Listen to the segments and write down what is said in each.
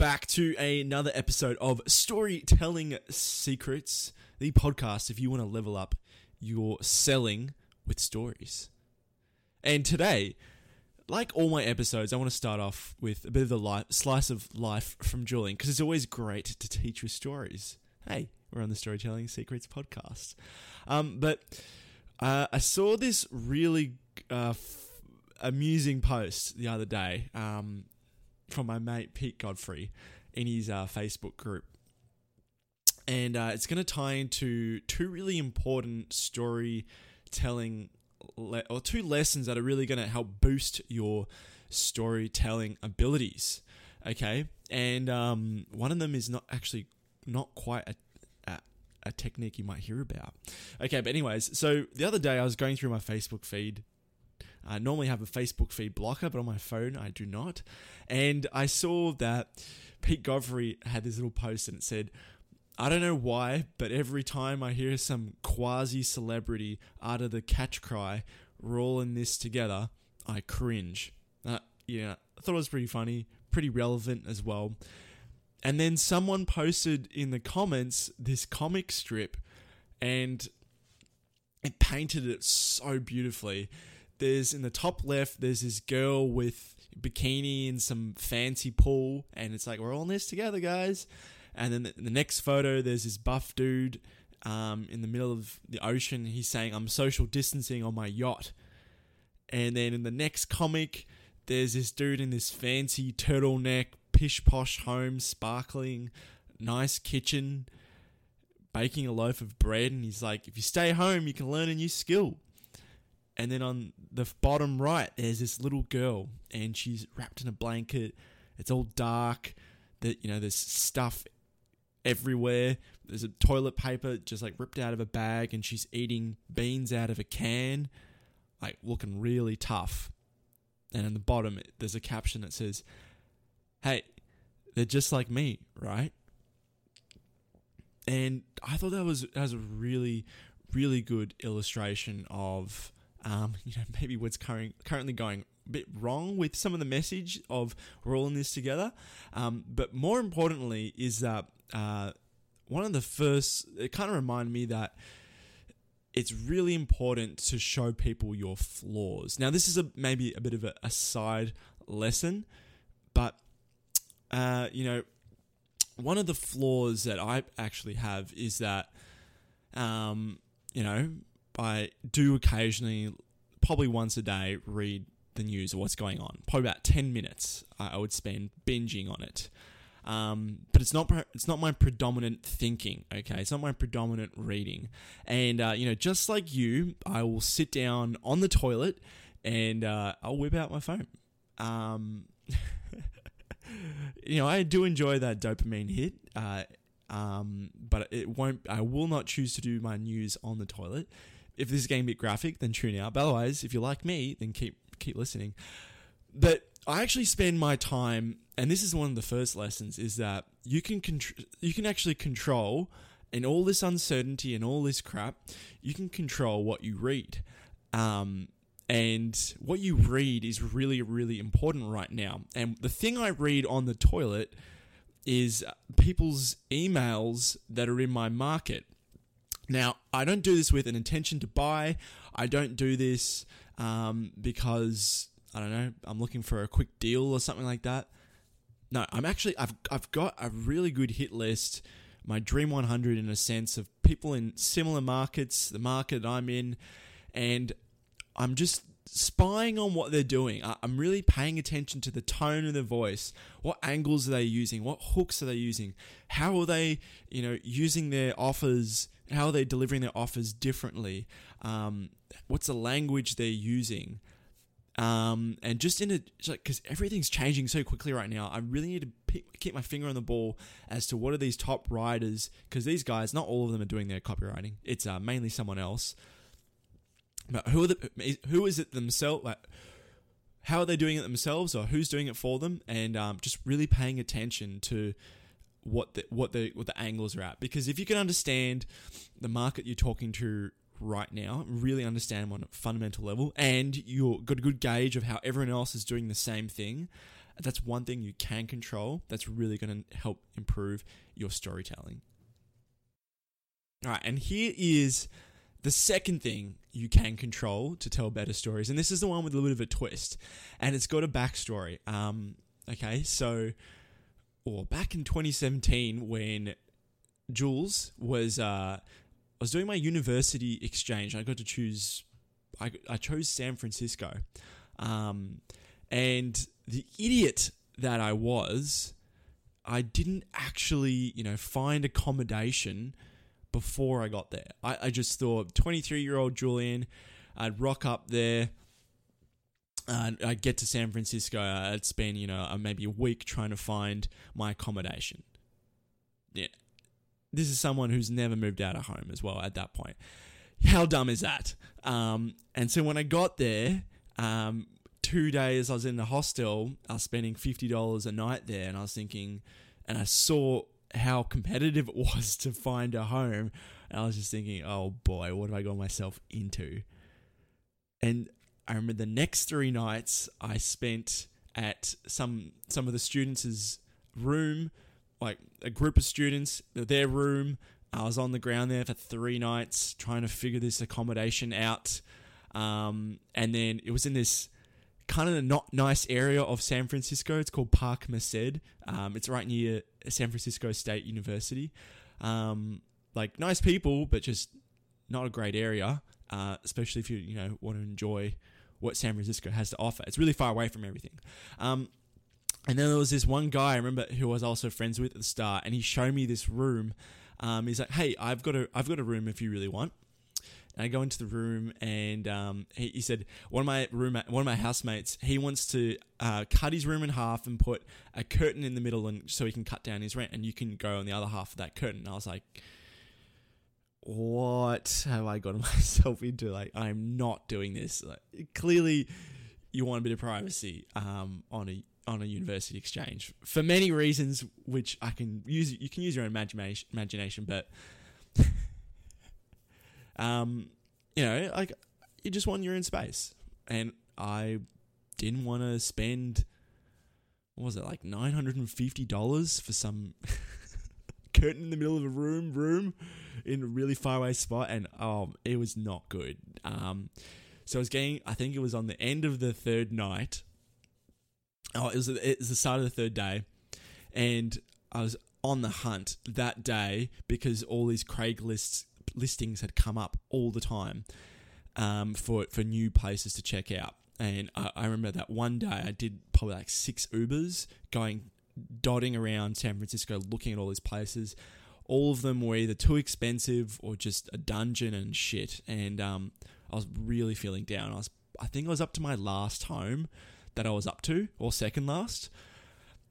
back to another episode of Storytelling Secrets, the podcast if you want to level up your selling with stories. And today, like all my episodes, I want to start off with a bit of the life, slice of life from Julian because it's always great to teach with stories. Hey, we're on the Storytelling Secrets podcast. Um, but uh, I saw this really uh, f- amusing post the other day. Um, from my mate Pete Godfrey in his uh, Facebook group. And uh, it's going to tie into two really important storytelling le- or two lessons that are really going to help boost your storytelling abilities. Okay, and um, one of them is not actually not quite a, a, a technique you might hear about. Okay, but anyways, so the other day I was going through my Facebook feed I normally have a Facebook feed blocker, but on my phone I do not. And I saw that Pete Godfrey had this little post and it said, I don't know why, but every time I hear some quasi celebrity utter the catch cry, we're all in this together, I cringe. Uh, yeah, I thought it was pretty funny, pretty relevant as well. And then someone posted in the comments this comic strip and it painted it so beautifully there's in the top left, there's this girl with bikini and some fancy pool, and it's like we're all in this together, guys. And then the, the next photo, there's this buff dude um, in the middle of the ocean. He's saying, "I'm social distancing on my yacht." And then in the next comic, there's this dude in this fancy turtleneck, pish posh home, sparkling, nice kitchen, baking a loaf of bread, and he's like, "If you stay home, you can learn a new skill." And then on the bottom right, there's this little girl, and she's wrapped in a blanket. It's all dark. That you know, there's stuff everywhere. There's a toilet paper just like ripped out of a bag, and she's eating beans out of a can, like looking really tough. And in the bottom, there's a caption that says, "Hey, they're just like me, right?" And I thought that was that was a really, really good illustration of um, you know, maybe what's current, currently going a bit wrong with some of the message of we're all in this together. Um, but more importantly, is that uh, one of the first, it kind of reminded me that it's really important to show people your flaws. Now, this is a maybe a bit of a, a side lesson, but uh, you know, one of the flaws that I actually have is that, um, you know, I do occasionally, probably once a day, read the news or what's going on. Probably about ten minutes I would spend binging on it. Um, but it's not it's not my predominant thinking. Okay, it's not my predominant reading. And uh, you know, just like you, I will sit down on the toilet and uh, I'll whip out my phone. Um, you know, I do enjoy that dopamine hit. Uh, um, but it won't. I will not choose to do my news on the toilet if this is getting a bit graphic, then tune out. But otherwise, if you like me, then keep keep listening. But I actually spend my time, and this is one of the first lessons, is that you can contr- you can actually control in all this uncertainty and all this crap, you can control what you read. Um, and what you read is really, really important right now. And the thing I read on the toilet is people's emails that are in my market. Now, I don't do this with an intention to buy. I don't do this um, because I don't know. I'm looking for a quick deal or something like that. No, I'm actually I've I've got a really good hit list. My dream 100 in a sense of people in similar markets, the market I'm in, and I'm just spying on what they're doing. I'm really paying attention to the tone of their voice. What angles are they using? What hooks are they using? How are they, you know, using their offers how are they delivering their offers differently? Um, what's the language they're using? Um, and just in a because like, everything's changing so quickly right now, I really need to pick, keep my finger on the ball as to what are these top writers because these guys, not all of them are doing their copywriting. It's uh, mainly someone else. But who are the who is it themselves? Like, how are they doing it themselves, or who's doing it for them? And um, just really paying attention to what the what the what the angles are at. Because if you can understand the market you're talking to right now, really understand on a fundamental level, and you've got a good gauge of how everyone else is doing the same thing, That's one thing you can control that's really going to help improve your storytelling. All right, and here is the second thing you can control to tell better stories, and this is the one with a little bit of a twist, and it's got a backstory. Um, okay, so, or back in 2017 when Jules was, uh, I was doing my university exchange. I got to choose, I, I chose San Francisco, um, and the idiot that I was, I didn't actually, you know, find accommodation before I got there. I, I just thought 23 year old Julian, I'd rock up there. Uh, I'd get to San Francisco. I'd spend, you know, maybe a week trying to find my accommodation. Yeah. This is someone who's never moved out of home as well at that point. How dumb is that? Um, and so when I got there, um, two days I was in the hostel, I was spending $50 a night there, and I was thinking, and I saw how competitive it was to find a home. And I was just thinking, oh boy, what have I got myself into? And I remember the next three nights I spent at some some of the students' room, like a group of students, their room. I was on the ground there for three nights trying to figure this accommodation out. Um, and then it was in this kind of a not nice area of San Francisco. It's called Park Merced. Um, it's right near San Francisco State University. Um, like nice people, but just not a great area. Uh, especially if you you know want to enjoy what San Francisco has to offer. It's really far away from everything. Um, and then there was this one guy I remember who I was also friends with at the start, and he showed me this room. Um, he's like, "Hey, I've got a I've got a room if you really want." And I go into the room, and um, he, he, said one of my room one of my housemates he wants to uh, cut his room in half and put a curtain in the middle, and so he can cut down his rent, and you can go on the other half of that curtain. And I was like, what have I gotten myself into? Like, I'm not doing this. Like, clearly, you want a bit of privacy um, on a on a university exchange for many reasons, which I can use. You can use your own imagination, imagination but um, you know, like you just want your own space, and I didn't want to spend what was it like nine hundred and fifty dollars for some curtain in the middle of a room room in a really far away spot, and um, it was not good. Um, so I was getting, I think it was on the end of the third night. Oh, it was it was the start of the third day, and I was on the hunt that day because all these Craigslist listings had come up all the time um, for for new places to check out. And I, I remember that one day I did probably like six Ubers going dotting around San Francisco looking at all these places. All of them were either too expensive or just a dungeon and shit. And um, I was really feeling down. I was, I think I was up to my last home that I was up to, or second last.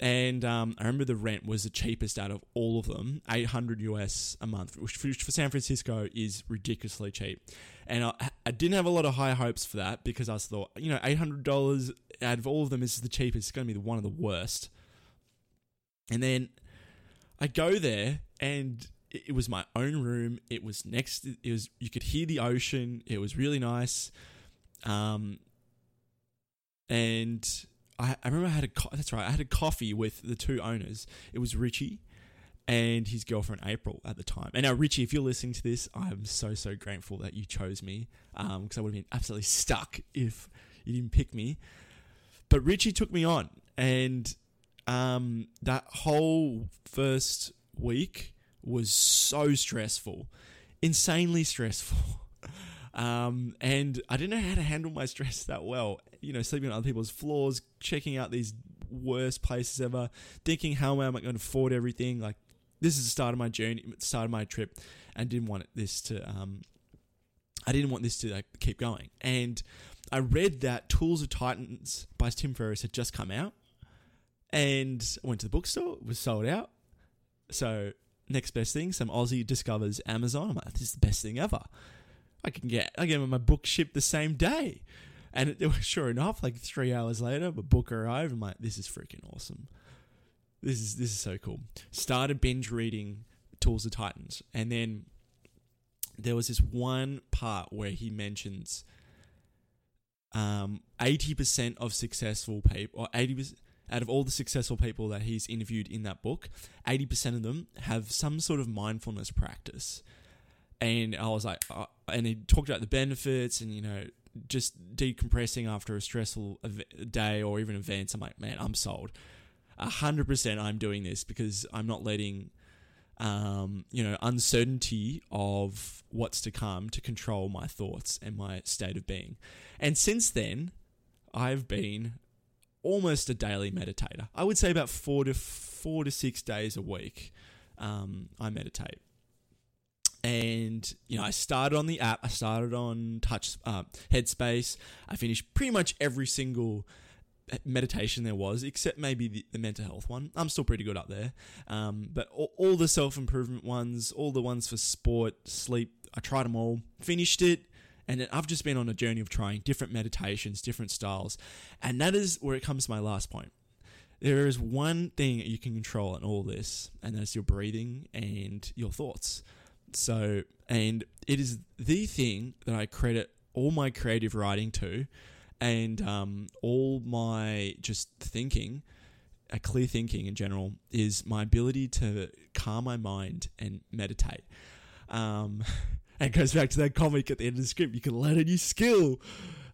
And um, I remember the rent was the cheapest out of all of them, 800 US a month, which for, San Francisco is ridiculously cheap. And I, I, didn't have a lot of high hopes for that because I thought, you know, $800 out of all of them this is the cheapest. It's going to be one of the worst. And then I go there and it was my own room. It was next. It was you could hear the ocean. It was really nice. Um, and I, I remember I had a co- that's right I had a coffee with the two owners. It was Richie and his girlfriend April at the time. And now Richie, if you're listening to this, I'm so so grateful that you chose me because um, I would have been absolutely stuck if you didn't pick me. But Richie took me on, and um, that whole first week was so stressful, insanely stressful. Um, and I didn't know how to handle my stress that well. You know, sleeping on other people's floors, checking out these worst places ever, thinking how am I going to afford everything? Like this is the start of my journey, start of my trip, and didn't want this to. Um, I didn't want this to like keep going. And I read that Tools of Titans by Tim Ferriss had just come out, and I went to the bookstore. It was sold out. So next best thing, some Aussie discovers Amazon. I'm like, this is the best thing ever. I can get I get my book shipped the same day. And it, sure enough, like three hours later, my book arrived. I'm like, this is freaking awesome. This is this is so cool. Started binge reading Tools of Titans, and then there was this one part where he mentions um, 80% of successful people, or 80%, out of all the successful people that he's interviewed in that book, 80% of them have some sort of mindfulness practice. And I was like, uh, and he talked about the benefits and, you know, just decompressing after a stressful ev- day or even events. I'm like, man, I'm sold. 100% I'm doing this because I'm not letting um, you know, uncertainty of what's to come to control my thoughts and my state of being. And since then, I've been almost a daily meditator. I would say about four to four to six days a week. Um, I meditate, and you know, I started on the app. I started on Touch uh, Headspace. I finished pretty much every single meditation there was, except maybe the, the, mental health one. I'm still pretty good up there. Um, but all, all the self improvement ones, all the ones for sport, sleep, I tried them all, finished it. And I've just been on a journey of trying different meditations, different styles. And that is where it comes to my last point. There is one thing that you can control in all this, and that's your breathing and your thoughts. So, and it is the thing that I credit all my creative writing to and um, all my just thinking, a clear thinking in general, is my ability to calm my mind and meditate. Um, and it goes back to that comic at the end of the script. You can learn a new skill.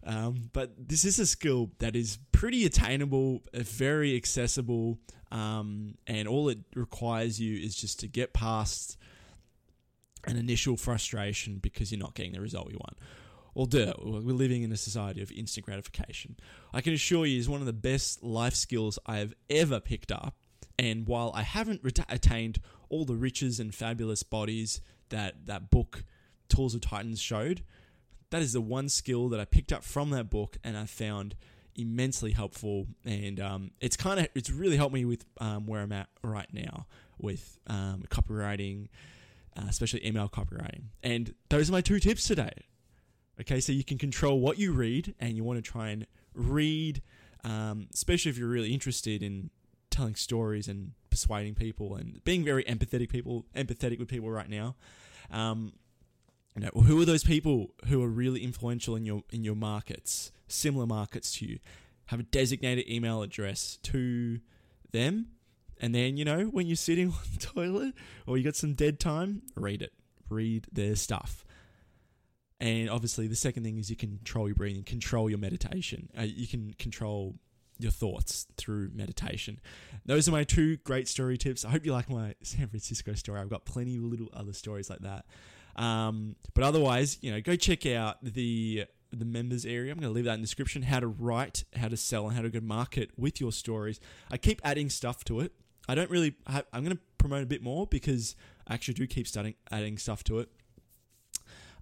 Um, but this is a skill that is pretty attainable, uh, very accessible, um, and all it requires you is just to get past an initial frustration because you're not getting the result you want. Well, duh, we're living in a society of instant gratification. I can assure you, is one of the best life skills I have ever picked up. And while I haven't attained all the riches and fabulous bodies that that book, Tools of Titans, showed, that is the one skill that I picked up from that book and I found immensely helpful. And um, it's kind of it's really helped me with um, where I'm at right now with um, copywriting, uh, especially email copywriting. And those are my two tips today. Okay, so you can control what you read, and you want to try and read, um, especially if you're really interested in telling stories and persuading people and being very empathetic people, empathetic with people right now. Um, you know, who are those people who are really influential in your in your markets, similar markets to you? Have a designated email address to them, and then you know when you're sitting on the toilet or you got some dead time, read it, read their stuff. And obviously, the second thing is you control your breathing, control your meditation. Uh, you can control your thoughts through meditation. Those are my two great story tips. I hope you like my San Francisco story. I've got plenty of little other stories like that. Um, but otherwise, you know, go check out the the members area. I'm going to leave that in the description. How to write, how to sell, and how to go market with your stories. I keep adding stuff to it. I don't really. Have, I'm going to promote a bit more because I actually do keep adding stuff to it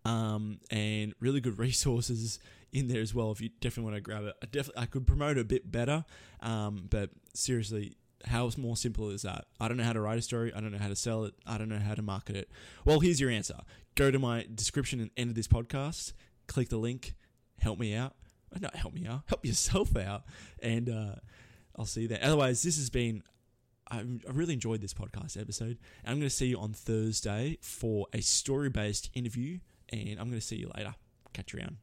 um, and really good resources in there as well. If you definitely want to grab it, I definitely I could promote it a bit better, um, but seriously. How more simple is that? I don't know how to write a story. I don't know how to sell it. I don't know how to market it. Well, here's your answer. Go to my description and end of this podcast. Click the link. Help me out. Uh, not help me out. Help yourself out. And uh, I'll see you there. Otherwise, this has been I, really enjoyed this podcast episode. And I'm going to see you on Thursday for a story based interview and I'm going to see you later. Catch you around.